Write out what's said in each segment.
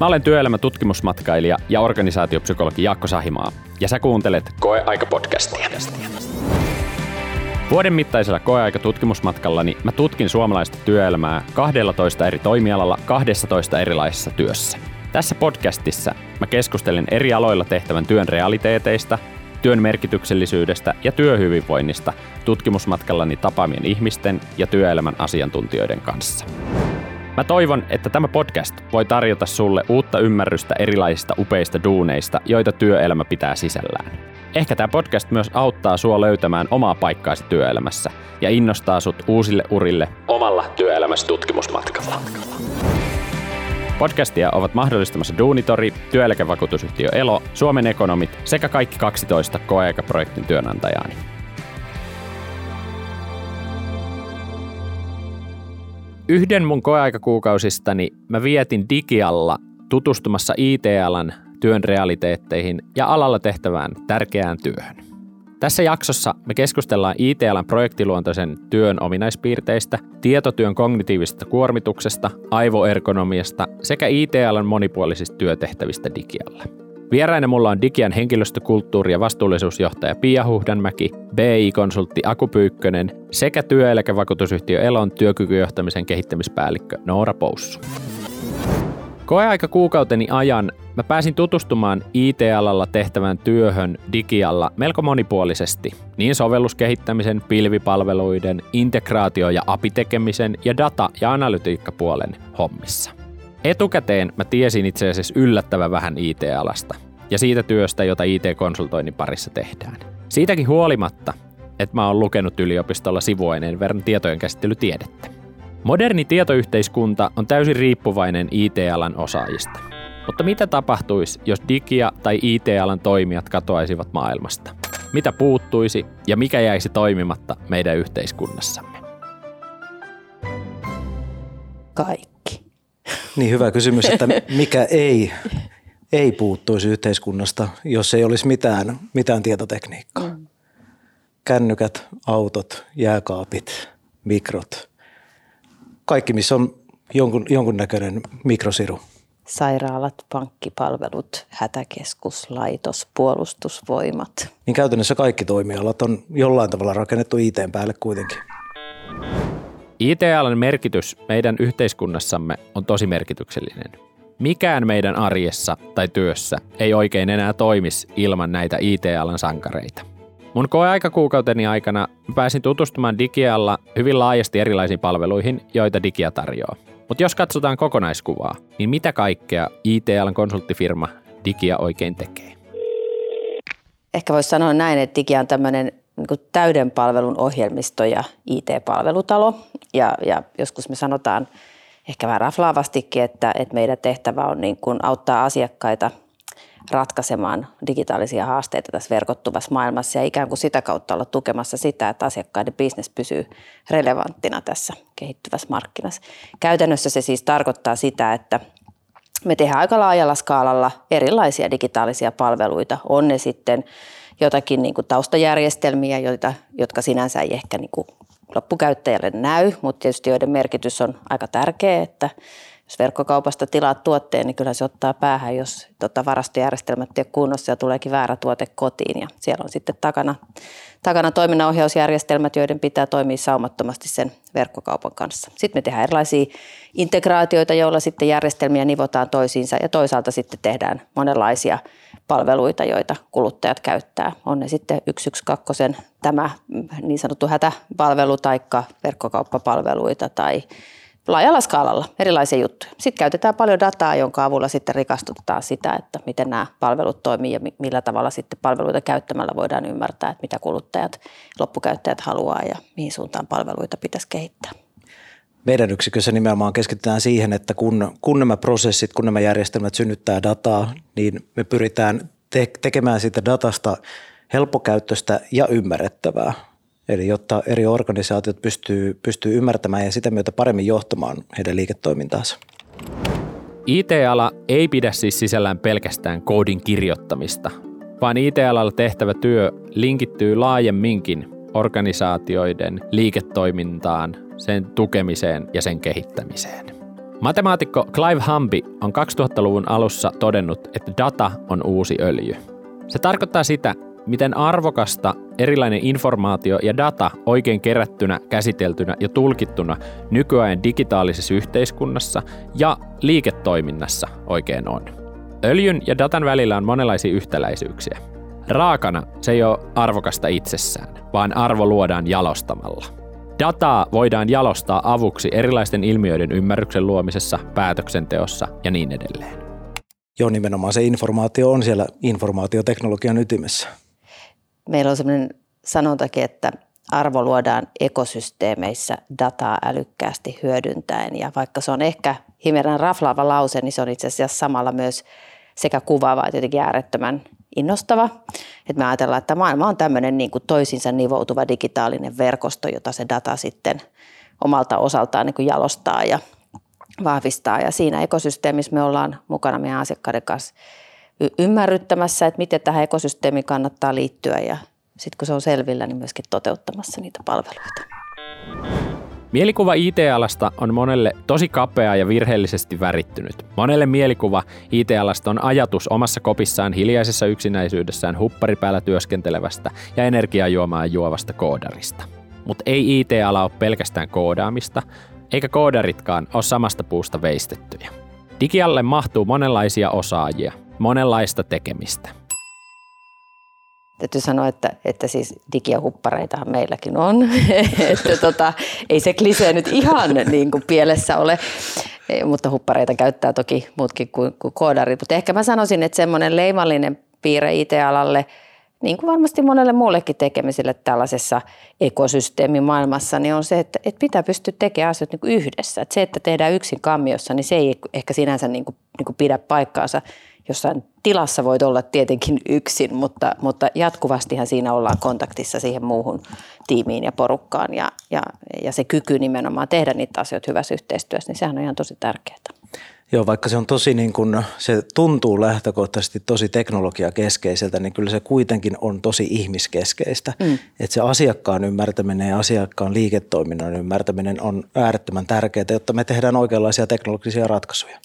Mä olen työelämän tutkimusmatkailija ja organisaatiopsykologi Jaakko Sahimaa, ja sä kuuntelet Koeaika-podcastia. Vuoden mittaisella koeaika-tutkimusmatkallani mä tutkin suomalaista työelämää 12 eri toimialalla 12 erilaisessa työssä. Tässä podcastissa mä keskustelen eri aloilla tehtävän työn realiteeteista, työn merkityksellisyydestä ja työhyvinvoinnista tutkimusmatkallani tapaamien ihmisten ja työelämän asiantuntijoiden kanssa. Mä toivon, että tämä podcast voi tarjota sulle uutta ymmärrystä erilaisista upeista duuneista, joita työelämä pitää sisällään. Ehkä tämä podcast myös auttaa sua löytämään omaa paikkaasi työelämässä ja innostaa sut uusille urille omalla työelämässä tutkimusmatkalla. Podcastia ovat mahdollistamassa Duunitori, työeläkevakuutusyhtiö Elo, Suomen ekonomit sekä kaikki 12 koeaikaprojektin työnantajaani. Yhden mun koeaikakuukausistani mä vietin digialla tutustumassa IT-alan työn realiteetteihin ja alalla tehtävään tärkeään työhön. Tässä jaksossa me keskustellaan IT-alan projektiluontoisen työn ominaispiirteistä, tietotyön kognitiivisesta kuormituksesta, aivoergonomiasta sekä IT-alan monipuolisista työtehtävistä digialla. Vieraina mulla on Digian henkilöstökulttuuri- ja vastuullisuusjohtaja Pia Huhdanmäki, BI-konsultti Aku Pyykkönen sekä työeläkevakuutusyhtiö Elon työkykyjohtamisen kehittämispäällikkö Noora Poussu. Koeaika kuukauteni ajan mä pääsin tutustumaan IT-alalla tehtävän työhön digialla melko monipuolisesti, niin sovelluskehittämisen, pilvipalveluiden, integraatio- ja apitekemisen ja data- ja analytiikkapuolen hommissa. Etukäteen mä tiesin itse asiassa yllättävän vähän IT-alasta ja siitä työstä, jota IT-konsultoinnin parissa tehdään. Siitäkin huolimatta, että mä oon lukenut yliopistolla sivuaineen verran tietojen käsittelytiedettä. Moderni tietoyhteiskunta on täysin riippuvainen IT-alan osaajista. Mutta mitä tapahtuisi, jos digia tai IT-alan toimijat katoaisivat maailmasta? Mitä puuttuisi ja mikä jäisi toimimatta meidän yhteiskunnassamme? Kaikki. Niin hyvä kysymys, että mikä ei, ei puuttuisi yhteiskunnasta, jos ei olisi mitään, mitään tietotekniikkaa. Mm. Kännykät, autot, jääkaapit, mikrot, kaikki missä on jonkun, jonkunnäköinen mikrosiru. Sairaalat, pankkipalvelut, hätäkeskus, laitos, puolustusvoimat. Niin käytännössä kaikki toimialat on jollain tavalla rakennettu IT päälle kuitenkin. IT-alan merkitys meidän yhteiskunnassamme on tosi merkityksellinen. Mikään meidän arjessa tai työssä ei oikein enää toimisi ilman näitä IT-alan sankareita. Mun koeaikakuukauteni aikana pääsin tutustumaan Digialla hyvin laajasti erilaisiin palveluihin, joita Digia tarjoaa. Mutta jos katsotaan kokonaiskuvaa, niin mitä kaikkea IT-alan konsulttifirma Digia oikein tekee? Ehkä voisi sanoa näin, että Digia on tämmöinen niin täyden palvelun ohjelmisto ja IT-palvelutalo. Ja, ja joskus me sanotaan ehkä vähän raflaavastikin, että, että meidän tehtävä on niin kuin auttaa asiakkaita ratkaisemaan digitaalisia haasteita tässä verkottuvassa maailmassa ja ikään kuin sitä kautta olla tukemassa sitä, että asiakkaiden bisnes pysyy relevanttina tässä kehittyvässä markkinassa. Käytännössä se siis tarkoittaa sitä, että me tehdään aika laajalla skaalalla erilaisia digitaalisia palveluita. On ne sitten jotakin niin kuin taustajärjestelmiä, joita, jotka sinänsä ei ehkä niin kuin loppukäyttäjälle näy, mutta tietysti joiden merkitys on aika tärkeä, että jos verkkokaupasta tilaat tuotteen, niin kyllä se ottaa päähän, jos tota, varastojärjestelmät ei ole kunnossa ja tuleekin väärä tuote kotiin. Ja siellä on sitten takana, takana toiminnanohjausjärjestelmät, joiden pitää toimia saumattomasti sen verkkokaupan kanssa. Sitten me tehdään erilaisia integraatioita, joilla sitten järjestelmiä nivotaan toisiinsa ja toisaalta sitten tehdään monenlaisia palveluita, joita kuluttajat käyttää. On ne sitten 112 tämä niin sanottu hätäpalvelu tai verkkokauppapalveluita tai laajalla skaalalla erilaisia juttuja. Sitten käytetään paljon dataa, jonka avulla sitten rikastutetaan sitä, että miten nämä palvelut toimii ja millä tavalla sitten palveluita käyttämällä voidaan ymmärtää, että mitä kuluttajat, loppukäyttäjät haluaa ja mihin suuntaan palveluita pitäisi kehittää. Meidän yksikössä nimenomaan keskitytään siihen, että kun, kun nämä prosessit, kun nämä järjestelmät synnyttää dataa, niin me pyritään te- tekemään siitä datasta helppokäyttöistä ja ymmärrettävää. Eli jotta eri organisaatiot pystyy, pystyy ymmärtämään ja sitä myötä paremmin johtamaan heidän liiketoimintaansa. IT-ala ei pidä siis sisällään pelkästään koodin kirjoittamista, vaan IT-alalla tehtävä työ linkittyy laajemminkin organisaatioiden liiketoimintaan, sen tukemiseen ja sen kehittämiseen. Matemaatikko Clive Hamby on 2000-luvun alussa todennut, että data on uusi öljy. Se tarkoittaa sitä, miten arvokasta erilainen informaatio ja data oikein kerättynä, käsiteltynä ja tulkittuna nykyajan digitaalisessa yhteiskunnassa ja liiketoiminnassa oikein on. Öljyn ja datan välillä on monenlaisia yhtäläisyyksiä. Raakana se ei ole arvokasta itsessään, vaan arvo luodaan jalostamalla. Dataa voidaan jalostaa avuksi erilaisten ilmiöiden ymmärryksen luomisessa, päätöksenteossa ja niin edelleen. Joo, nimenomaan se informaatio on siellä informaatioteknologian ytimessä. Meillä on sellainen sanontakin, että arvo luodaan ekosysteemeissä dataa älykkäästi hyödyntäen. Ja vaikka se on ehkä himerän raflaava lause, niin se on itse asiassa samalla myös sekä kuvaava että jotenkin äärettömän innostava. Että me ajatellaan, että maailma on tämmöinen niin kuin toisinsa nivoutuva digitaalinen verkosto, jota se data sitten omalta osaltaan niin kuin jalostaa ja vahvistaa. Ja siinä ekosysteemissä me ollaan mukana meidän asiakkaiden kanssa ymmärryttämässä, että miten tähän ekosysteemiin kannattaa liittyä ja sitten kun se on selvillä, niin myöskin toteuttamassa niitä palveluita. Mielikuva IT-alasta on monelle tosi kapea ja virheellisesti värittynyt. Monelle mielikuva IT-alasta on ajatus omassa kopissaan hiljaisessa yksinäisyydessään hupparipäällä työskentelevästä ja energiajuomaa juovasta koodarista. Mutta ei IT-ala ole pelkästään koodaamista, eikä koodaritkaan ole samasta puusta veistettyjä. Digialle mahtuu monenlaisia osaajia, monenlaista tekemistä. Täytyy sanoa, että, että siis digia huppareitahan meilläkin on. että tota, ei se klisee nyt ihan niin kuin pielessä ole, mutta huppareita käyttää toki muutkin kuin, kuin koodarit. Mutta ehkä mä sanoisin, että semmoinen leimallinen piirre IT-alalle, niin kuin varmasti monelle muullekin tekemiselle tällaisessa ekosysteemimaailmassa, niin on se, että, että pitää pystyä tekemään asioita niin kuin yhdessä. Että se, että tehdään yksin kammiossa, niin se ei ehkä sinänsä niin kuin, niin kuin pidä paikkaansa jossain tilassa voit olla tietenkin yksin, mutta, mutta jatkuvastihan siinä ollaan kontaktissa siihen muuhun tiimiin ja porukkaan ja, ja, ja se kyky nimenomaan tehdä niitä asioita hyvässä yhteistyössä, niin sehän on ihan tosi tärkeää. Joo, vaikka se on tosi niin kuin, se tuntuu lähtökohtaisesti tosi teknologiakeskeiseltä, niin kyllä se kuitenkin on tosi ihmiskeskeistä. Mm. Että se asiakkaan ymmärtäminen ja asiakkaan liiketoiminnan ymmärtäminen on äärettömän tärkeää, jotta me tehdään oikeanlaisia teknologisia ratkaisuja.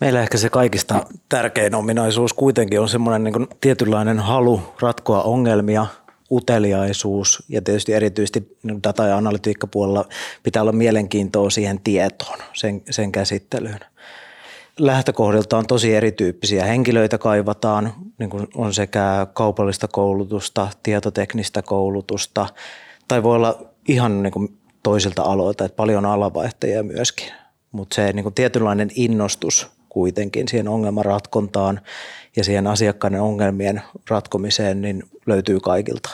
Meillä ehkä se kaikista tärkein ominaisuus kuitenkin on semmoinen niin tietynlainen halu ratkoa ongelmia, uteliaisuus ja tietysti erityisesti data- ja analytiikkapuolella pitää olla mielenkiintoa siihen tietoon, sen, sen käsittelyyn. Lähtökohdilta on tosi erityyppisiä henkilöitä kaivataan, niin kuin on sekä kaupallista koulutusta, tietoteknistä koulutusta, tai voi olla ihan niin kuin toisilta aloilta, että paljon alavaihtajia myöskin. Mutta se niin kuin tietynlainen innostus kuitenkin siihen ongelmanratkontaan ja siihen asiakkaiden ongelmien ratkomiseen niin löytyy kaikilta.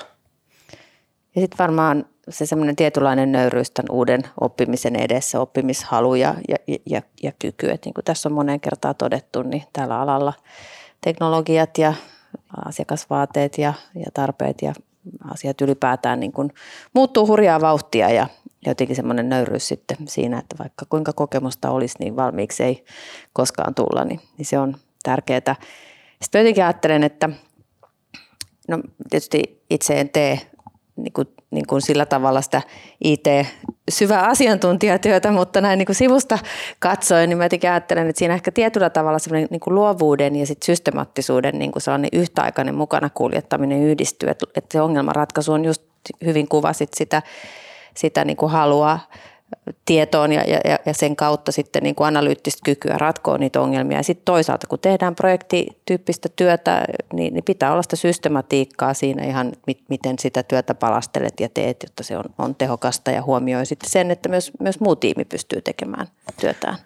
Ja sitten varmaan se semmoinen tietynlainen nöyryys tämän uuden oppimisen edessä, oppimishalu ja, ja, ja, ja kyky. Et niin kuin tässä on moneen kertaan todettu, niin tällä alalla teknologiat ja asiakasvaateet ja, ja tarpeet ja asiat ylipäätään niin kuin muuttuu hurjaa vauhtia ja, jotenkin semmoinen nöyryys sitten siinä, että vaikka kuinka kokemusta olisi, niin valmiiksi ei koskaan tulla, niin, niin se on tärkeää. Sitten jotenkin ajattelen, että no tietysti itse en tee niin kuin, niin kuin sillä tavalla sitä IT-syvää asiantuntijatyötä, mutta näin niin kuin sivusta katsoen, niin mä jotenkin ajattelen, että siinä ehkä tietyllä tavalla semmoinen niin kuin luovuuden ja sit systemaattisuuden niin kuin sellainen yhtäaikainen mukana kuljettaminen yhdistyy, että, että se ongelmanratkaisu on just hyvin kuvasit sitä sitä niin kuin halua tietoon ja, ja, ja sen kautta sitten niin kuin analyyttistä kykyä ratkoa niitä ongelmia. Ja sitten toisaalta, kun tehdään projektityyppistä työtä, niin, niin pitää olla sitä systematiikkaa siinä ihan, miten sitä työtä palastelet ja teet, jotta se on, on tehokasta ja huomioi sitten sen, että myös, myös muu tiimi pystyy tekemään työtään.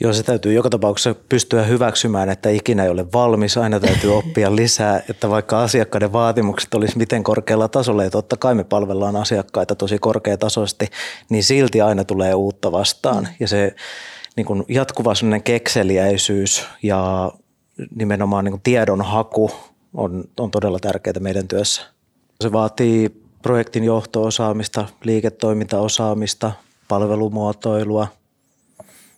Joo, se täytyy joka tapauksessa pystyä hyväksymään, että ikinä ei ole valmis, aina täytyy oppia lisää, että vaikka asiakkaiden vaatimukset olisi miten korkealla tasolla, ja totta kai me palvellaan asiakkaita tosi korkeatasoisesti, niin silti aina tulee uutta vastaan. Ja se niin kuin jatkuva kekseliäisyys ja nimenomaan niin kuin tiedon haku on, on todella tärkeää meidän työssä. Se vaatii projektin johto-osaamista, liiketoimintaosaamista, palvelumuotoilua –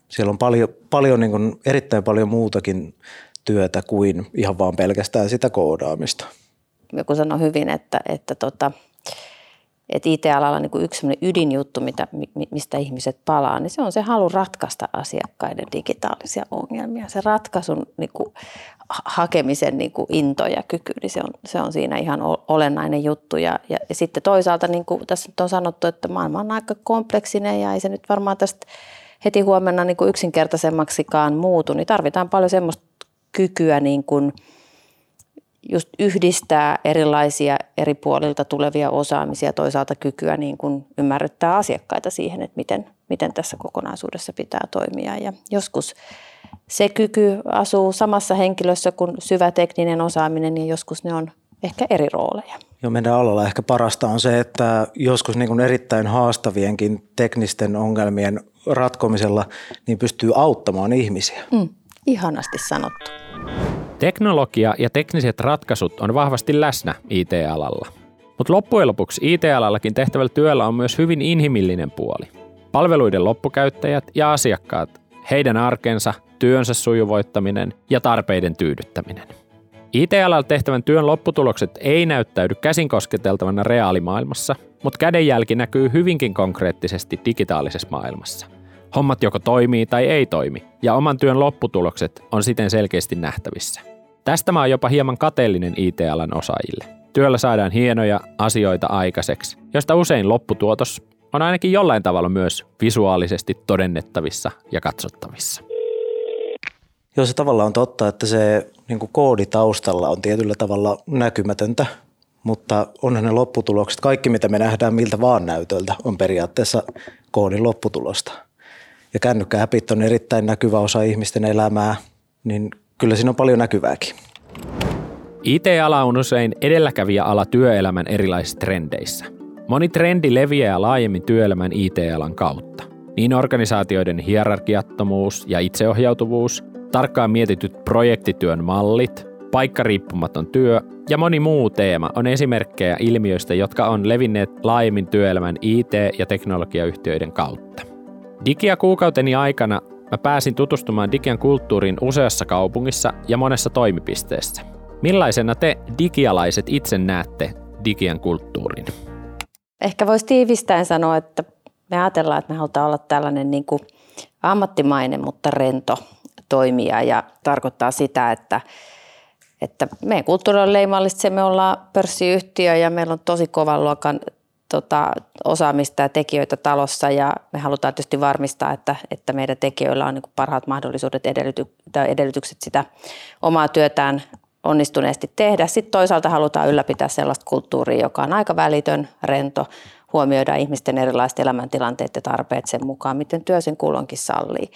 siellä on paljon, paljon niin kuin, erittäin paljon muutakin työtä kuin ihan vaan pelkästään sitä koodaamista. Joku sanoi hyvin, että, että tota, että IT-alalla niin yksi ydinjuttu, mitä, mistä ihmiset palaa, niin se on se halu ratkaista asiakkaiden digitaalisia ongelmia. Se ratkaisun niin kuin, hakemisen niin kuin into ja kyky, niin se on, se on siinä ihan olennainen juttu. Ja, ja, ja sitten toisaalta, niin kuin tässä nyt on sanottu, että maailma on aika kompleksinen ja ei se nyt varmaan tästä heti huomenna niin kuin yksinkertaisemmaksikaan muutu, niin tarvitaan paljon semmoista kykyä niin kuin – just yhdistää erilaisia eri puolilta tulevia osaamisia, toisaalta kykyä niin kuin ymmärryttää asiakkaita siihen, että miten, miten tässä kokonaisuudessa pitää toimia. Ja joskus se kyky asuu samassa henkilössä kuin syvä tekninen osaaminen ja joskus ne on ehkä eri rooleja. Jo meidän alalla ehkä parasta on se, että joskus niin kuin erittäin haastavienkin teknisten ongelmien ratkomisella niin pystyy auttamaan ihmisiä. Mm, ihanasti sanottu. Teknologia ja tekniset ratkaisut on vahvasti läsnä IT-alalla. Mutta loppujen lopuksi IT-alallakin tehtävällä työllä on myös hyvin inhimillinen puoli. Palveluiden loppukäyttäjät ja asiakkaat, heidän arkensa, työnsä sujuvoittaminen ja tarpeiden tyydyttäminen. IT-alalla tehtävän työn lopputulokset ei näyttäydy käsin kosketeltavana reaalimaailmassa, mutta kädenjälki näkyy hyvinkin konkreettisesti digitaalisessa maailmassa. Hommat joko toimii tai ei toimi, ja oman työn lopputulokset on siten selkeästi nähtävissä. Tästä mä oon jopa hieman kateellinen IT-alan osaajille. Työllä saadaan hienoja asioita aikaiseksi, josta usein lopputuotos on ainakin jollain tavalla myös visuaalisesti todennettavissa ja katsottavissa. Joo, se tavallaan on totta, että se niin kuin koodi taustalla on tietyllä tavalla näkymätöntä, mutta onhan ne lopputulokset, kaikki mitä me nähdään miltä vaan näytöltä, on periaatteessa koodin lopputulosta ja kännykkähäpit on erittäin näkyvä osa ihmisten elämää, niin kyllä siinä on paljon näkyvääkin. IT-ala on usein edelläkävijä ala työelämän erilaisissa trendeissä. Moni trendi leviää laajemmin työelämän IT-alan kautta. Niin organisaatioiden hierarkiattomuus ja itseohjautuvuus, tarkkaan mietityt projektityön mallit, paikkariippumaton työ ja moni muu teema on esimerkkejä ilmiöistä, jotka on levinneet laajemmin työelämän IT- ja teknologiayhtiöiden kautta. Digia kuukauteni aikana mä pääsin tutustumaan Digian kulttuuriin useassa kaupungissa ja monessa toimipisteessä. Millaisena te digialaiset itse näette Digian kulttuurin? Ehkä voisi tiivistäen sanoa, että me ajatellaan, että me halutaan olla tällainen niin kuin ammattimainen, mutta rento toimija ja tarkoittaa sitä, että että meidän kulttuuri on leimallista, me ollaan pörssiyhtiö ja meillä on tosi kovan luokan tota, osaamista ja tekijöitä talossa ja me halutaan tietysti varmistaa, että, että meidän tekijöillä on niin parhaat mahdollisuudet edellyty, edellytykset sitä omaa työtään onnistuneesti tehdä. Sitten toisaalta halutaan ylläpitää sellaista kulttuuria, joka on aika välitön, rento, huomioida ihmisten erilaiset elämäntilanteet ja tarpeet sen mukaan, miten työ sen kulloinkin sallii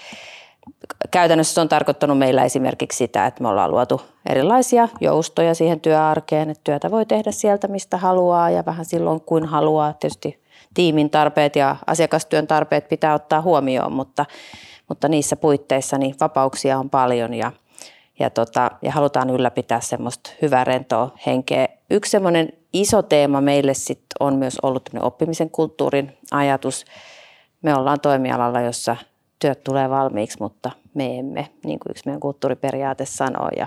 käytännössä se on tarkoittanut meillä esimerkiksi sitä, että me ollaan luotu erilaisia joustoja siihen työarkeen, että työtä voi tehdä sieltä, mistä haluaa ja vähän silloin kuin haluaa. Tietysti tiimin tarpeet ja asiakastyön tarpeet pitää ottaa huomioon, mutta, mutta niissä puitteissa niin vapauksia on paljon ja, ja, tota, ja halutaan ylläpitää semmoista hyvää rentoa henkeä. Yksi semmoinen iso teema meille sit on myös ollut oppimisen kulttuurin ajatus. Me ollaan toimialalla, jossa – työt tulee valmiiksi, mutta me emme, niin kuin yksi meidän kulttuuriperiaate sanoo. Ja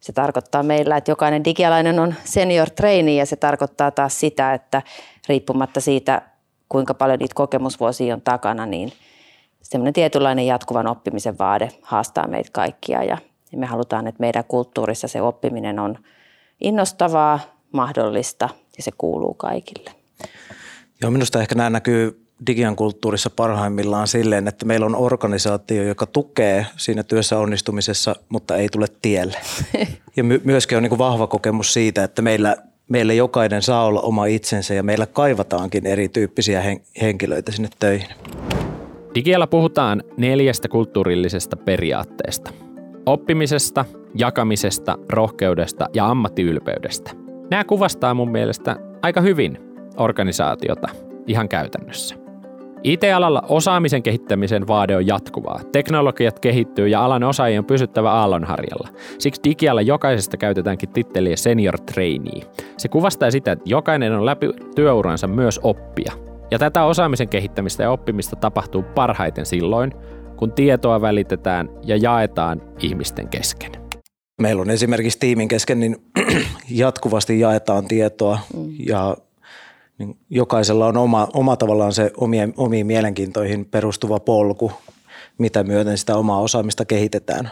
se tarkoittaa meillä, että jokainen digialainen on senior trainee ja se tarkoittaa taas sitä, että riippumatta siitä, kuinka paljon niitä kokemusvuosia on takana, niin semmoinen tietynlainen jatkuvan oppimisen vaade haastaa meitä kaikkia ja me halutaan, että meidän kulttuurissa se oppiminen on innostavaa, mahdollista ja se kuuluu kaikille. Joo, minusta ehkä nämä näkyy Digian kulttuurissa parhaimmillaan silleen, että meillä on organisaatio, joka tukee siinä työssä onnistumisessa, mutta ei tule tielle. Ja my- myöskin on niin kuin vahva kokemus siitä, että meillä, meillä jokainen saa olla oma itsensä ja meillä kaivataankin erityyppisiä hen- henkilöitä sinne töihin. Digialla puhutaan neljästä kulttuurillisesta periaatteesta. Oppimisesta, jakamisesta, rohkeudesta ja ammattiylpeydestä. Nämä kuvastaa mun mielestä aika hyvin organisaatiota ihan käytännössä. IT-alalla osaamisen kehittämisen vaade on jatkuvaa. Teknologiat kehittyy ja alan osaajien on pysyttävä aallonharjalla. Siksi digialla jokaisesta käytetäänkin titteliä senior trainee. Se kuvastaa sitä, että jokainen on läpi työuransa myös oppia. Ja tätä osaamisen kehittämistä ja oppimista tapahtuu parhaiten silloin, kun tietoa välitetään ja jaetaan ihmisten kesken. Meillä on esimerkiksi tiimin kesken, niin jatkuvasti jaetaan tietoa mm. ja niin jokaisella on oma, oma tavallaan se omien, omiin mielenkiintoihin perustuva polku, mitä myöten sitä omaa osaamista kehitetään.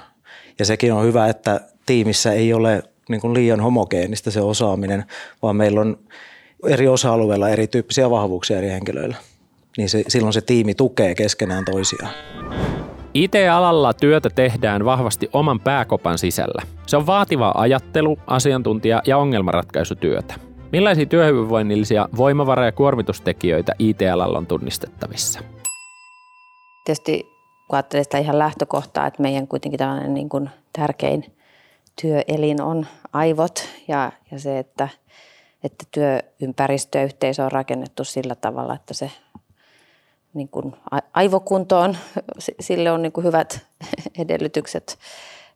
Ja sekin on hyvä, että tiimissä ei ole niin kuin liian homogeenista se osaaminen, vaan meillä on eri osa-alueilla erityyppisiä vahvuuksia eri henkilöillä. Niin se, silloin se tiimi tukee keskenään toisiaan. IT-alalla työtä tehdään vahvasti oman pääkopan sisällä. Se on vaativaa ajattelu, asiantuntija- ja ongelmanratkaisutyötä. Millaisia työhyvinvoinnillisia voimavara- ja kuormitustekijöitä IT-alalla on tunnistettavissa? Tietysti kun ajattelee sitä ihan lähtökohtaa, että meidän kuitenkin tällainen niin kuin tärkein työelin on aivot ja, ja se, että, että työympäristö ja yhteisö on rakennettu sillä tavalla, että se niin kuin aivokuntoon, sille on niin kuin hyvät edellytykset,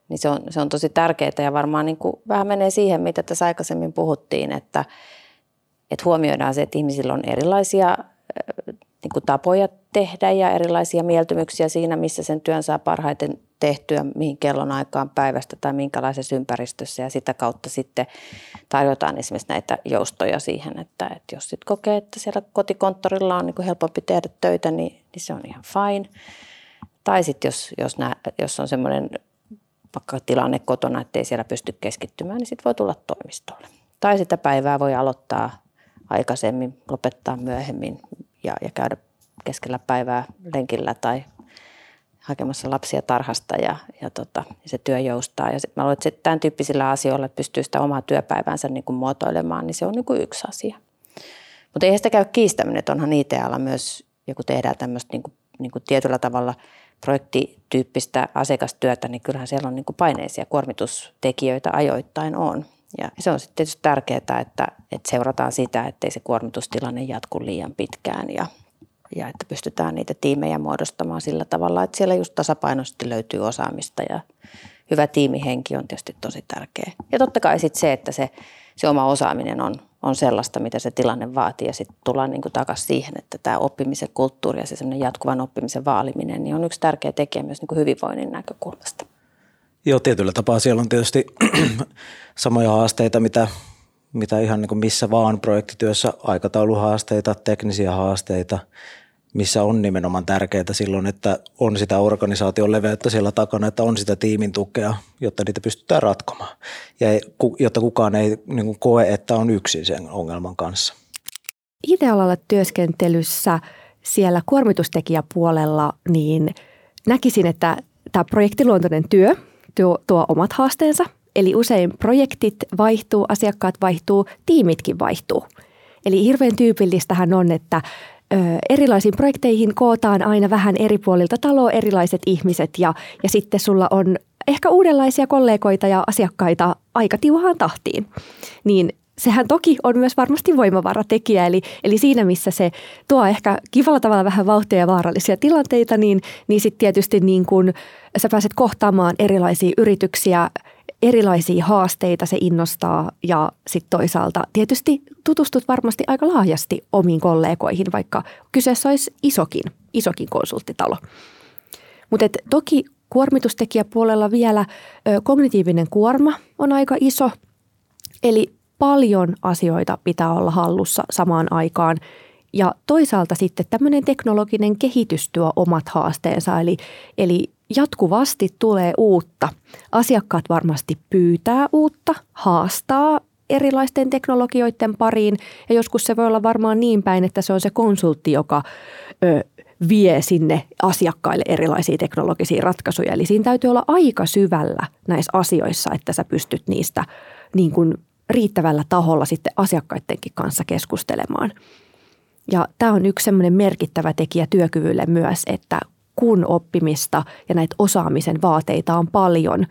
niin se on, se on tosi tärkeää ja varmaan niin kuin vähän menee siihen, mitä tässä aikaisemmin puhuttiin, että, että huomioidaan se, että ihmisillä on erilaisia niin kuin tapoja tehdä ja erilaisia mieltymyksiä siinä, missä sen työn saa parhaiten tehtyä, mihin kellon aikaan päivästä tai minkälaisessa ympäristössä ja sitä kautta sitten tarjotaan esimerkiksi näitä joustoja siihen, että, että jos sitten kokee, että siellä kotikonttorilla on niin kuin helpompi tehdä töitä, niin, niin se on ihan fine. Tai sitten jos, jos, nää, jos on semmoinen vaikka tilanne kotona, että ei siellä pysty keskittymään, niin sitten voi tulla toimistolle. Tai sitä päivää voi aloittaa aikaisemmin, lopettaa myöhemmin ja, ja käydä keskellä päivää lenkillä tai hakemassa lapsia tarhasta ja, ja, tota, ja se työ joustaa. Ja sit mä luulen, että tämän tyyppisillä asioilla, että pystyy sitä omaa työpäiväänsä niin kuin muotoilemaan, niin se on niin kuin yksi asia. Mutta ei sitä käy kiistäminen, että onhan IT-ala myös, joku tehdään tämmöistä niin kuin, niin kuin tietyllä tavalla projektityyppistä asiakastyötä, niin kyllähän siellä on niin kuin paineisia kuormitustekijöitä ajoittain on. Ja se on sitten tietysti tärkeää, että, että seurataan sitä, ettei se kuormitustilanne jatku liian pitkään ja, ja että pystytään niitä tiimejä muodostamaan sillä tavalla, että siellä just tasapainoisesti löytyy osaamista ja hyvä tiimihenki on tietysti tosi tärkeä. Ja totta kai sitten se, että se, se oma osaaminen on, on sellaista, mitä se tilanne vaatii ja sitten tullaan niin takaisin siihen, että tämä oppimisen kulttuuri ja se jatkuvan oppimisen vaaliminen niin on yksi tärkeä tekijä myös niin hyvinvoinnin näkökulmasta. Joo, tietyllä tapaa siellä on tietysti samoja haasteita, mitä, mitä ihan niin missä vaan projektityössä, aikatauluhaasteita, teknisiä haasteita, missä on nimenomaan tärkeää silloin, että on sitä organisaation leveyttä siellä takana, että on sitä tiimin tukea, jotta niitä pystytään ratkomaan. Ja jotta kukaan ei niin kuin koe, että on yksin sen ongelman kanssa. IT-alalla työskentelyssä siellä kuormitustekijäpuolella, niin näkisin, että tämä projektiluontoinen työ – tuo, tuo omat haasteensa. Eli usein projektit vaihtuu, asiakkaat vaihtuu, tiimitkin vaihtuu. Eli hirveän tyypillistähän on, että ö, erilaisiin projekteihin kootaan aina vähän eri puolilta taloa erilaiset ihmiset ja, ja sitten sulla on ehkä uudenlaisia kollegoita ja asiakkaita aika tiuhaan tahtiin. Niin sehän toki on myös varmasti voimavaratekijä, eli, eli siinä missä se tuo ehkä kivalla tavalla vähän vauhtia ja vaarallisia tilanteita, niin, niin sitten tietysti niin kun sä pääset kohtaamaan erilaisia yrityksiä, erilaisia haasteita se innostaa ja sitten toisaalta tietysti tutustut varmasti aika laajasti omiin kollegoihin, vaikka kyseessä olisi isokin, isokin konsulttitalo. Mutta toki kuormitustekijäpuolella vielä ö, kognitiivinen kuorma on aika iso, eli paljon asioita pitää olla hallussa samaan aikaan. Ja toisaalta sitten tämmöinen teknologinen kehitys tuo omat haasteensa, eli, eli jatkuvasti tulee uutta. Asiakkaat varmasti pyytää uutta, haastaa erilaisten teknologioiden pariin ja joskus se voi olla varmaan niin päin, että se on se konsultti, joka ö, vie sinne asiakkaille erilaisia teknologisia ratkaisuja. Eli siinä täytyy olla aika syvällä näissä asioissa, että sä pystyt niistä niin kuin riittävällä taholla sitten asiakkaidenkin kanssa keskustelemaan. Ja tämä on yksi semmoinen merkittävä tekijä työkyvylle myös, että kun oppimista ja näitä osaamisen vaateita on paljon,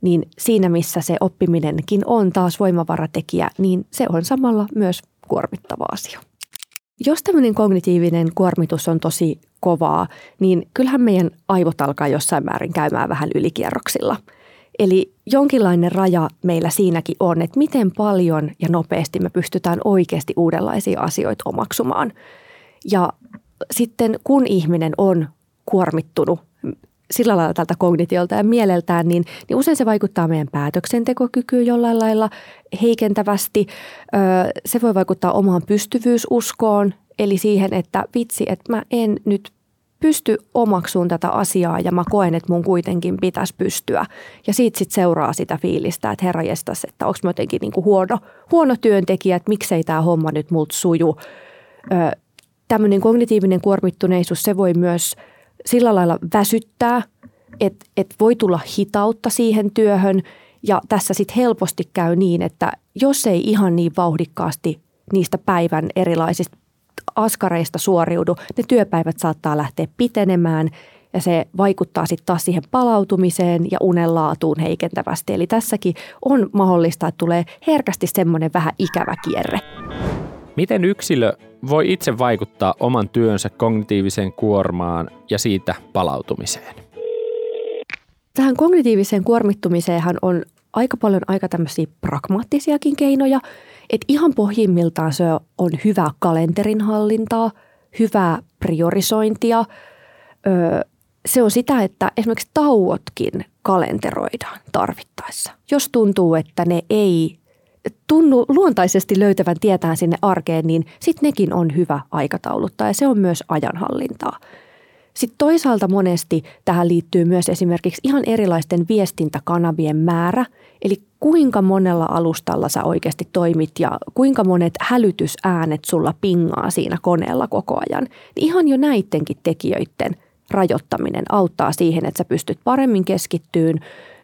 niin siinä missä se oppiminenkin on taas voimavaratekijä, niin se on samalla myös kuormittava asia. Jos tämmöinen kognitiivinen kuormitus on tosi kovaa, niin kyllähän meidän aivot alkaa jossain määrin käymään vähän ylikierroksilla – Eli jonkinlainen raja meillä siinäkin on, että miten paljon ja nopeasti me pystytään oikeasti uudenlaisia asioita omaksumaan. Ja sitten kun ihminen on kuormittunut sillä lailla tältä kognitiolta ja mieleltään, niin, niin usein se vaikuttaa meidän päätöksentekokykyyn jollain lailla heikentävästi. Se voi vaikuttaa omaan pystyvyysuskoon, eli siihen, että vitsi, että mä en nyt pysty omaksuun tätä asiaa ja mä koen, että mun kuitenkin pitäisi pystyä. Ja siitä sitten seuraa sitä fiilistä, että herra jestas, että onko mä jotenkin niin kuin huono, huono työntekijä, että miksei tämä homma nyt multa suju. Tämmöinen kognitiivinen kuormittuneisuus, se voi myös sillä lailla väsyttää, että, että voi tulla hitautta siihen työhön. Ja tässä sitten helposti käy niin, että jos ei ihan niin vauhdikkaasti niistä päivän erilaisista askareista suoriudu, ne työpäivät saattaa lähteä pitenemään ja se vaikuttaa sitten taas siihen palautumiseen ja unenlaatuun heikentävästi. Eli tässäkin on mahdollista, että tulee herkästi semmoinen vähän ikävä kierre. Miten yksilö voi itse vaikuttaa oman työnsä kognitiiviseen kuormaan ja siitä palautumiseen? Tähän kognitiiviseen kuormittumiseenhan on aika paljon aika tämmöisiä pragmaattisiakin keinoja. Että ihan pohjimmiltaan se on hyvää kalenterin hallintaa, hyvää priorisointia. Öö, se on sitä, että esimerkiksi tauotkin kalenteroidaan tarvittaessa. Jos tuntuu, että ne ei tunnu luontaisesti löytävän tietään sinne arkeen, niin sitten nekin on hyvä aikatauluttaa ja se on myös ajanhallintaa. Sitten toisaalta monesti tähän liittyy myös esimerkiksi ihan erilaisten viestintäkanavien määrä, eli kuinka monella alustalla sä oikeasti toimit ja kuinka monet hälytysäänet sulla pingaa siinä koneella koko ajan. Niin ihan jo näidenkin tekijöiden rajoittaminen auttaa siihen, että sä pystyt paremmin keskittyyn.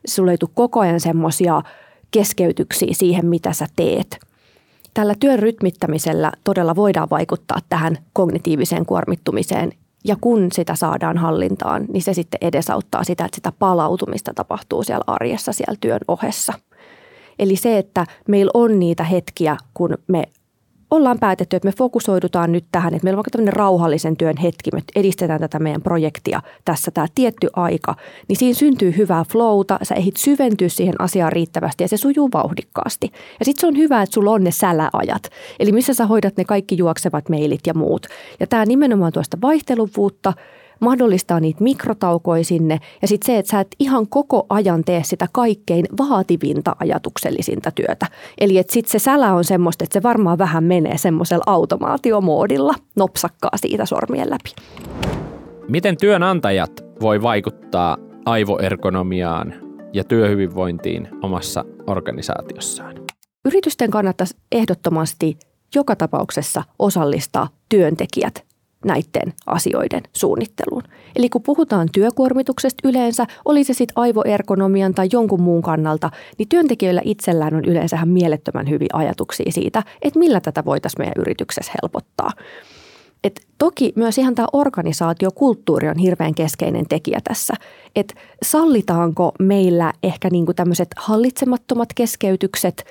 Sulla ei tule koko ajan semmoisia keskeytyksiä siihen, mitä sä teet. Tällä työn rytmittämisellä todella voidaan vaikuttaa tähän kognitiiviseen kuormittumiseen ja kun sitä saadaan hallintaan, niin se sitten edesauttaa sitä, että sitä palautumista tapahtuu siellä arjessa siellä työn ohessa. Eli se, että meillä on niitä hetkiä, kun me ollaan päätetty, että me fokusoidutaan nyt tähän, että meillä on tämmöinen rauhallisen työn hetki, me edistetään tätä meidän projektia tässä tämä tietty aika, niin siinä syntyy hyvää flowta, sä ehdit syventyä siihen asiaan riittävästi ja se sujuu vauhdikkaasti. Ja sitten se on hyvä, että sulla on ne säläajat, eli missä sä hoidat ne kaikki juoksevat mailit ja muut. Ja tämä nimenomaan tuosta vaihteluvuutta – mahdollistaa niitä mikrotaukoja sinne ja sitten se, että sä et ihan koko ajan tee sitä kaikkein vaativinta ajatuksellisinta työtä. Eli että sitten se sälä on semmoista, että se varmaan vähän menee semmoisella automaatiomoodilla, nopsakkaa siitä sormien läpi. Miten työnantajat voi vaikuttaa aivoergonomiaan ja työhyvinvointiin omassa organisaatiossaan? Yritysten kannattaisi ehdottomasti joka tapauksessa osallistaa työntekijät näiden asioiden suunnitteluun. Eli kun puhutaan työkuormituksesta yleensä, oli se sitten aivoergonomian tai jonkun muun kannalta, niin työntekijöillä itsellään on yleensä mielettömän hyviä ajatuksia siitä, että millä tätä voitaisiin meidän yrityksessä helpottaa. Et toki myös ihan tämä organisaatiokulttuuri on hirveän keskeinen tekijä tässä. Että sallitaanko meillä ehkä niinku tämmöiset hallitsemattomat keskeytykset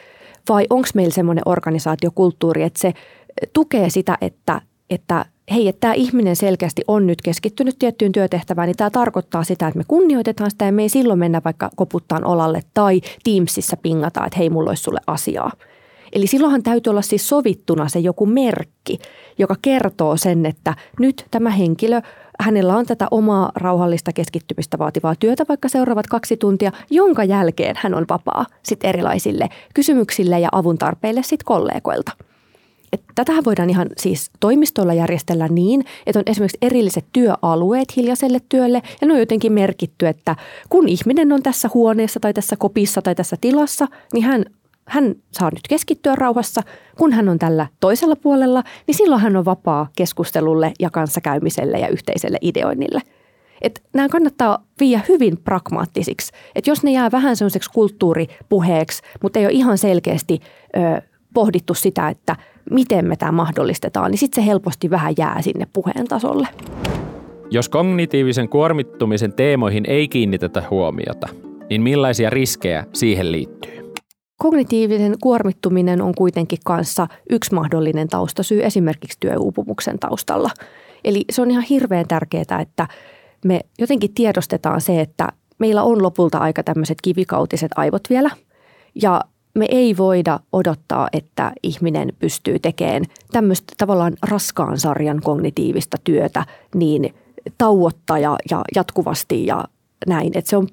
vai onko meillä semmoinen organisaatiokulttuuri, että se tukee sitä, että, että hei, että tämä ihminen selkeästi on nyt keskittynyt tiettyyn työtehtävään, niin tämä tarkoittaa sitä, että me kunnioitetaan sitä ja me ei silloin mennä vaikka koputtaan olalle tai Teamsissa pingataan, että hei, mulla olisi sulle asiaa. Eli silloinhan täytyy olla siis sovittuna se joku merkki, joka kertoo sen, että nyt tämä henkilö, hänellä on tätä omaa rauhallista keskittymistä vaativaa työtä vaikka seuraavat kaksi tuntia, jonka jälkeen hän on vapaa sit erilaisille kysymyksille ja avun tarpeille kollegoilta. Tätähän voidaan ihan siis toimistolla järjestellä niin, että on esimerkiksi erilliset työalueet hiljaiselle työlle ja ne on jotenkin merkitty, että kun ihminen on tässä huoneessa tai tässä kopissa tai tässä tilassa, niin hän hän saa nyt keskittyä rauhassa. Kun hän on tällä toisella puolella, niin silloin hän on vapaa keskustelulle ja kanssakäymiselle ja yhteiselle ideoinnille. Et nämä kannattaa viiä hyvin pragmaattisiksi. Et jos ne jää vähän sellaiseksi kulttuuripuheeksi, mutta ei ole ihan selkeästi ö, pohdittu sitä, että miten me tämä mahdollistetaan, niin sitten se helposti vähän jää sinne puheen tasolle. Jos kognitiivisen kuormittumisen teemoihin ei kiinnitetä huomiota, niin millaisia riskejä siihen liittyy? Kognitiivinen kuormittuminen on kuitenkin kanssa yksi mahdollinen taustasyy esimerkiksi työuupumuksen taustalla. Eli se on ihan hirveän tärkeää, että me jotenkin tiedostetaan se, että meillä on lopulta aika tämmöiset kivikautiset aivot vielä. Ja me ei voida odottaa, että ihminen pystyy tekemään tämmöistä tavallaan raskaan sarjan kognitiivista työtä niin tauotta ja, ja jatkuvasti ja näin, että se on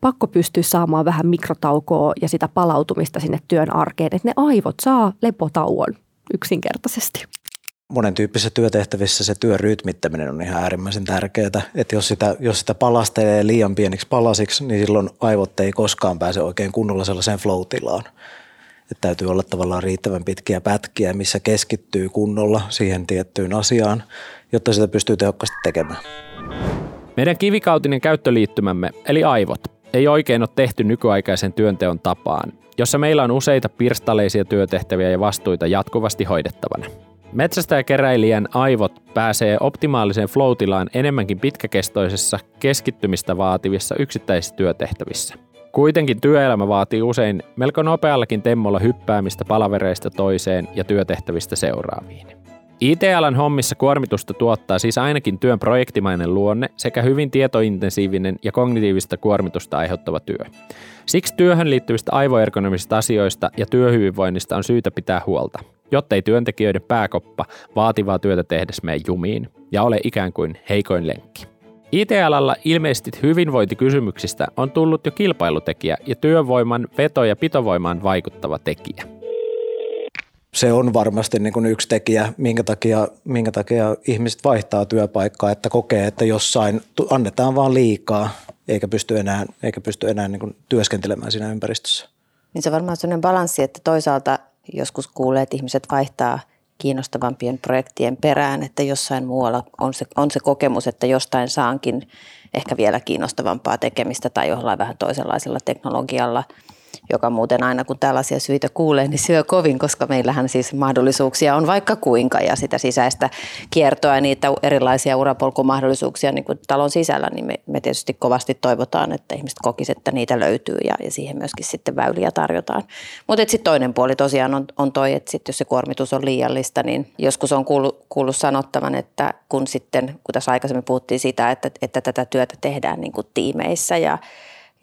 pakko pystyä saamaan vähän mikrotaukoa ja sitä palautumista sinne työn arkeen, että ne aivot saa lepotauon yksinkertaisesti. Monen tyyppisissä työtehtävissä se työn rytmittäminen on ihan äärimmäisen tärkeää, että jos sitä, jos sitä palastelee liian pieniksi palasiksi, niin silloin aivot ei koskaan pääse oikein kunnolla sellaiseen flow-tilaan. Että täytyy olla tavallaan riittävän pitkiä pätkiä, missä keskittyy kunnolla siihen tiettyyn asiaan, jotta sitä pystyy tehokkaasti tekemään. Meidän kivikautinen käyttöliittymämme, eli aivot, ei oikein ole tehty nykyaikaisen työnteon tapaan, jossa meillä on useita pirstaleisia työtehtäviä ja vastuita jatkuvasti hoidettavana. Metsästäjäkeräilijän aivot pääsee optimaaliseen flow enemmänkin pitkäkestoisessa keskittymistä vaativissa yksittäisissä työtehtävissä. Kuitenkin työelämä vaatii usein melko nopeallakin temmolla hyppäämistä palavereista toiseen ja työtehtävistä seuraaviin. IT-alan hommissa kuormitusta tuottaa siis ainakin työn projektimainen luonne sekä hyvin tietointensiivinen ja kognitiivista kuormitusta aiheuttava työ. Siksi työhön liittyvistä aivoergonomisista asioista ja työhyvinvoinnista on syytä pitää huolta, jottei työntekijöiden pääkoppa vaativaa työtä tehdessä mene jumiin ja ole ikään kuin heikoin lenkki. IT-alalla ilmeisesti hyvinvointikysymyksistä on tullut jo kilpailutekijä ja työvoiman veto- ja pitovoimaan vaikuttava tekijä. Se on varmasti niin kuin yksi tekijä, minkä takia, minkä takia ihmiset vaihtaa työpaikkaa, että kokee, että jossain annetaan vaan liikaa eikä pysty enää, eikä pysty enää niin kuin työskentelemään siinä ympäristössä. Niin se on varmaan sellainen balanssi, että toisaalta joskus kuulee, että ihmiset vaihtaa kiinnostavampien projektien perään, että jossain muualla on se, on se kokemus, että jostain saankin ehkä vielä kiinnostavampaa tekemistä tai jollain vähän toisenlaisella teknologialla – joka muuten aina kun tällaisia syitä kuulee, niin syö kovin, koska meillähän siis mahdollisuuksia on vaikka kuinka ja sitä sisäistä kiertoa ja niitä erilaisia urapolkumahdollisuuksia niin kuin talon sisällä, niin me, me tietysti kovasti toivotaan, että ihmiset kokisivat, että niitä löytyy ja, ja siihen myöskin sitten väyliä tarjotaan. Mutta sitten toinen puoli tosiaan on, on toi, että sit jos se kuormitus on liiallista, niin joskus on kuullut, kuullut sanottavan, että kun sitten, kun tässä aikaisemmin puhuttiin sitä, että, että tätä työtä tehdään niin kuin tiimeissä ja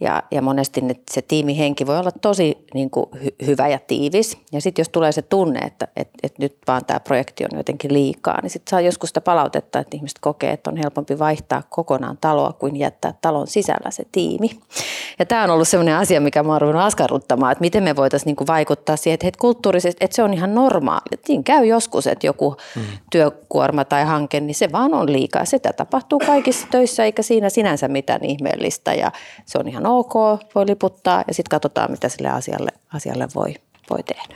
ja, ja monesti se tiimihenki voi olla tosi niin kuin hy- hyvä ja tiivis. Ja sitten jos tulee se tunne, että et, et nyt vaan tämä projekti on jotenkin liikaa, niin sitten saa joskus sitä palautetta, että ihmiset kokee, että on helpompi vaihtaa kokonaan taloa kuin jättää talon sisällä se tiimi. Ja tämä on ollut sellainen asia, mikä mä oon askarruttamaan, että miten me voitaisiin niin vaikuttaa siihen, että, että kulttuurisesti, että se on ihan normaali. Niin käy joskus, että joku hmm. työkuorma tai hanke, niin se vaan on liikaa. Sitä tapahtuu kaikissa töissä, eikä siinä sinänsä mitään ihmeellistä ja se on ihan ok, voi liputtaa ja sitten katsotaan, mitä sille asialle, asialle voi, voi tehdä.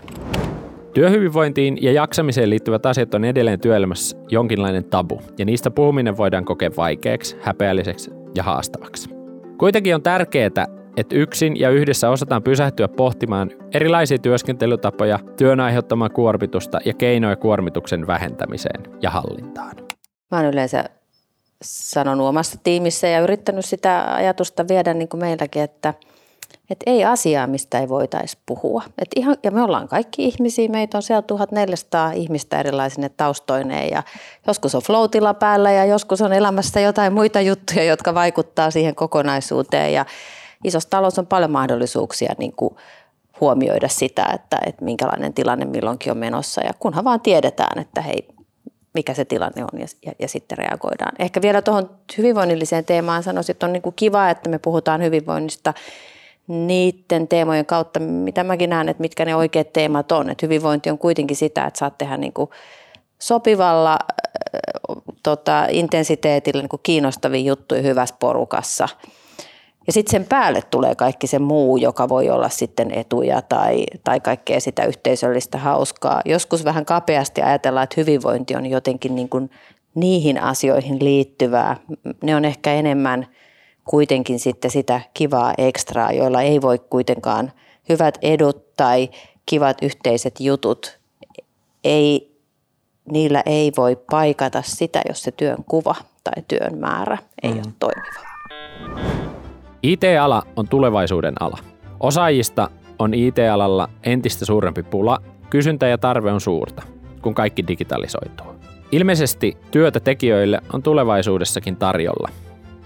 Työhyvinvointiin ja jaksamiseen liittyvät asiat on edelleen työelämässä jonkinlainen tabu, ja niistä puhuminen voidaan kokea vaikeaksi, häpeälliseksi ja haastavaksi. Kuitenkin on tärkeää, että yksin ja yhdessä osataan pysähtyä pohtimaan erilaisia työskentelytapoja, työn aiheuttamaa kuormitusta ja keinoja kuormituksen vähentämiseen ja hallintaan. Mä oon yleensä sanonut omassa tiimissä ja yrittänyt sitä ajatusta viedä niin kuin meilläkin, että, että ei asiaa, mistä ei voitaisi puhua. Et ihan, ja me ollaan kaikki ihmisiä, meitä on siellä 1400 ihmistä erilaisine taustoineen ja joskus on flow päällä ja joskus on elämässä jotain muita juttuja, jotka vaikuttaa siihen kokonaisuuteen. Ja isossa talossa on paljon mahdollisuuksia niin kuin huomioida sitä, että, että minkälainen tilanne milloinkin on menossa. Ja kunhan vaan tiedetään, että hei, mikä se tilanne on ja, ja, ja sitten reagoidaan. Ehkä vielä tuohon hyvinvoinnilliseen teemaan sanoisin, että on niin kuin kiva, että me puhutaan hyvinvoinnista niiden teemojen kautta, mitä mäkin näen, että mitkä ne oikeat teemat on. Että hyvinvointi on kuitenkin sitä, että saat tehdä niin kuin sopivalla äh, tota, intensiteetillä niin kuin kiinnostavia juttuja hyvässä porukassa – ja sitten sen päälle tulee kaikki se muu, joka voi olla sitten etuja tai, tai kaikkea sitä yhteisöllistä hauskaa. Joskus vähän kapeasti ajatellaan, että hyvinvointi on jotenkin niin kuin niihin asioihin liittyvää. Ne on ehkä enemmän kuitenkin sitten sitä kivaa ekstraa, joilla ei voi kuitenkaan hyvät edut tai kivat yhteiset jutut, ei, niillä ei voi paikata sitä, jos se työn kuva tai työn määrä ei mm. ole toimiva. IT-ala on tulevaisuuden ala. Osaajista on IT-alalla entistä suurempi pula, kysyntä ja tarve on suurta, kun kaikki digitalisoituu. Ilmeisesti työtä tekijöille on tulevaisuudessakin tarjolla.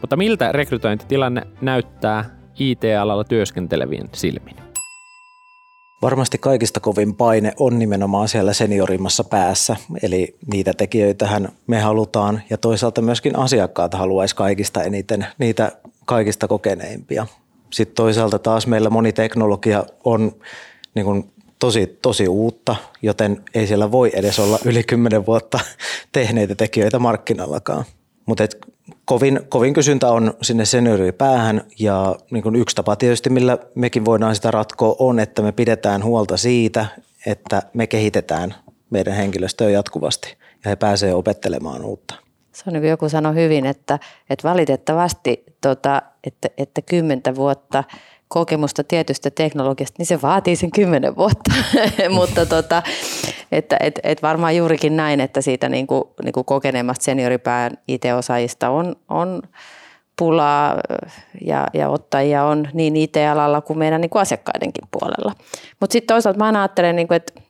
Mutta miltä rekrytointitilanne näyttää IT-alalla työskentelevien silmin? Varmasti kaikista kovin paine on nimenomaan siellä seniorimmassa päässä, eli niitä tekijöitähän me halutaan ja toisaalta myöskin asiakkaat haluaisi kaikista eniten niitä kaikista kokeneimpia. Sitten toisaalta taas meillä moni teknologia on niin kuin tosi, tosi uutta, joten ei siellä voi edes olla yli kymmenen vuotta tehneitä tekijöitä markkinallakaan. Mutta kovin, kovin kysyntä on sinne senioripäähän ja niin kuin yksi tapa tietysti, millä mekin voidaan sitä ratkoa on, että me pidetään huolta siitä, että me kehitetään meidän henkilöstöä jatkuvasti ja he pääsevät opettelemaan uutta. Se on niin joku sanoi hyvin, että, että valitettavasti, tota, että, että kymmentä vuotta kokemusta tietystä teknologiasta, niin se vaatii sen kymmenen vuotta. Mutta tota, että et, et varmaan juurikin näin, että siitä niin kuin, niin kuin kokeneemmasta senioripään IT-osaajista on, on pulaa ja, ja ottajia on niin IT-alalla kuin meidän niin kuin asiakkaidenkin puolella. Mutta sitten toisaalta mä aina ajattelen, niin kuin, että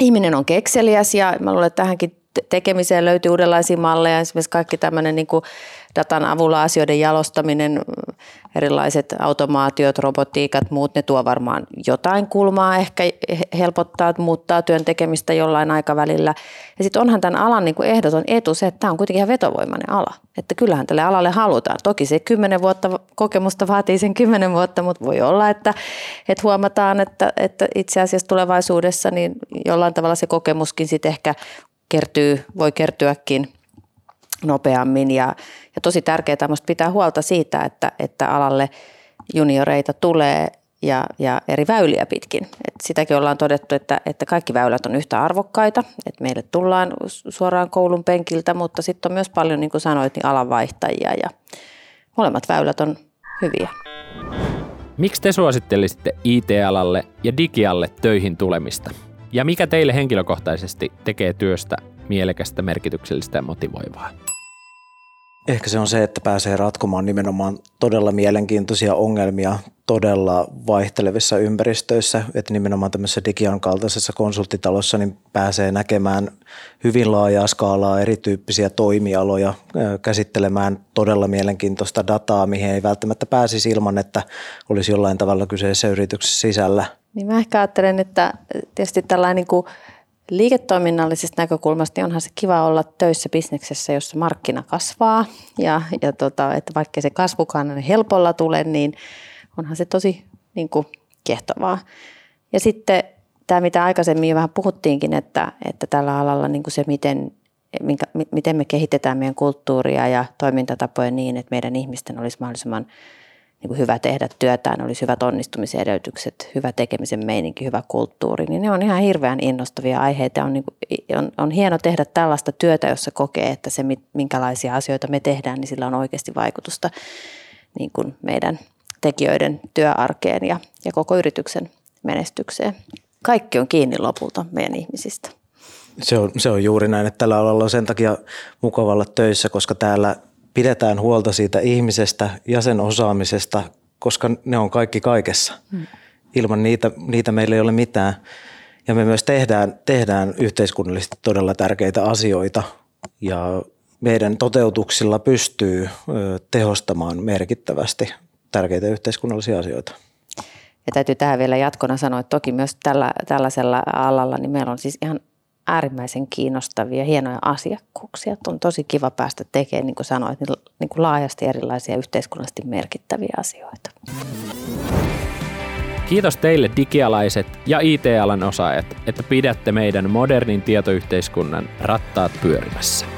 ihminen on kekseliäs ja mä luulen, että tähänkin tekemiseen löytyy uudenlaisia malleja, esimerkiksi kaikki tämmöinen niin kuin datan avulla asioiden jalostaminen, erilaiset automaatiot, robotiikat, muut, ne tuo varmaan jotain kulmaa, ehkä helpottaa, muuttaa työn tekemistä jollain aikavälillä. Ja sitten onhan tämän alan niin kuin ehdoton etu se, että tämä on kuitenkin ihan vetovoimainen ala. Että kyllähän tälle alalle halutaan. Toki se kymmenen vuotta kokemusta vaatii sen kymmenen vuotta, mutta voi olla, että, että huomataan, että, että itse asiassa tulevaisuudessa niin jollain tavalla se kokemuskin sitten ehkä kertyy, voi kertyäkin nopeammin ja, ja tosi tärkeää on pitää huolta siitä, että, että alalle junioreita tulee ja, ja eri väyliä pitkin. Et sitäkin ollaan todettu, että, että kaikki väylät on yhtä arvokkaita, että meille tullaan suoraan koulun penkiltä, mutta sitten on myös paljon, niin kuin sanoit, niin alanvaihtajia ja molemmat väylät on hyviä. Miksi te suosittelisitte IT-alalle ja digialle töihin tulemista? Ja mikä teille henkilökohtaisesti tekee työstä mielekästä, merkityksellistä ja motivoivaa? Ehkä se on se, että pääsee ratkomaan nimenomaan todella mielenkiintoisia ongelmia todella vaihtelevissa ympäristöissä, että nimenomaan tämmöisessä Digian kaltaisessa konsulttitalossa niin pääsee näkemään hyvin laajaa skaalaa erityyppisiä toimialoja, käsittelemään todella mielenkiintoista dataa, mihin ei välttämättä pääsisi ilman, että olisi jollain tavalla kyseessä yrityksessä sisällä. Niin mä ehkä ajattelen, että tietysti tällainen niin kuin liiketoiminnallisesta näkökulmasta niin onhan se kiva olla töissä bisneksessä, jossa markkina kasvaa ja, ja tota, että vaikka se kasvukaan helpolla tule, niin onhan se tosi niin kuin, kiehtovaa. Ja sitten tämä, mitä aikaisemmin jo vähän puhuttiinkin, että, että tällä alalla niin kuin se, miten, minkä, miten me kehitetään meidän kulttuuria ja toimintatapoja niin, että meidän ihmisten olisi mahdollisimman – niin kuin hyvä tehdä työtään, olisi hyvät onnistumisen edellytykset, hyvä tekemisen meininki, hyvä kulttuuri, niin ne on ihan hirveän innostavia aiheita. On, niin kuin, on, on hieno tehdä tällaista työtä, jossa kokee, että se minkälaisia asioita me tehdään, niin sillä on oikeasti vaikutusta niin kuin meidän tekijöiden työarkeen ja, ja koko yrityksen menestykseen. Kaikki on kiinni lopulta meidän ihmisistä. Se on, se on juuri näin, että tällä alalla on sen takia mukavalla töissä, koska täällä pidetään huolta siitä ihmisestä ja sen osaamisesta, koska ne on kaikki kaikessa. Hmm. Ilman niitä, niitä meillä ei ole mitään. Ja me myös tehdään, tehdään yhteiskunnallisesti todella tärkeitä asioita ja meidän toteutuksilla pystyy tehostamaan merkittävästi tärkeitä yhteiskunnallisia asioita. Ja täytyy tähän vielä jatkona sanoa, että toki myös tällä, tällaisella alalla niin meillä on siis ihan äärimmäisen kiinnostavia, hienoja asiakkuuksia. On tosi kiva päästä tekemään, niin kuin sanoit, niin, niin kuin laajasti erilaisia yhteiskunnallisesti merkittäviä asioita. Kiitos teille digialaiset ja IT-alan osaajat, että pidätte meidän modernin tietoyhteiskunnan rattaat pyörimässä.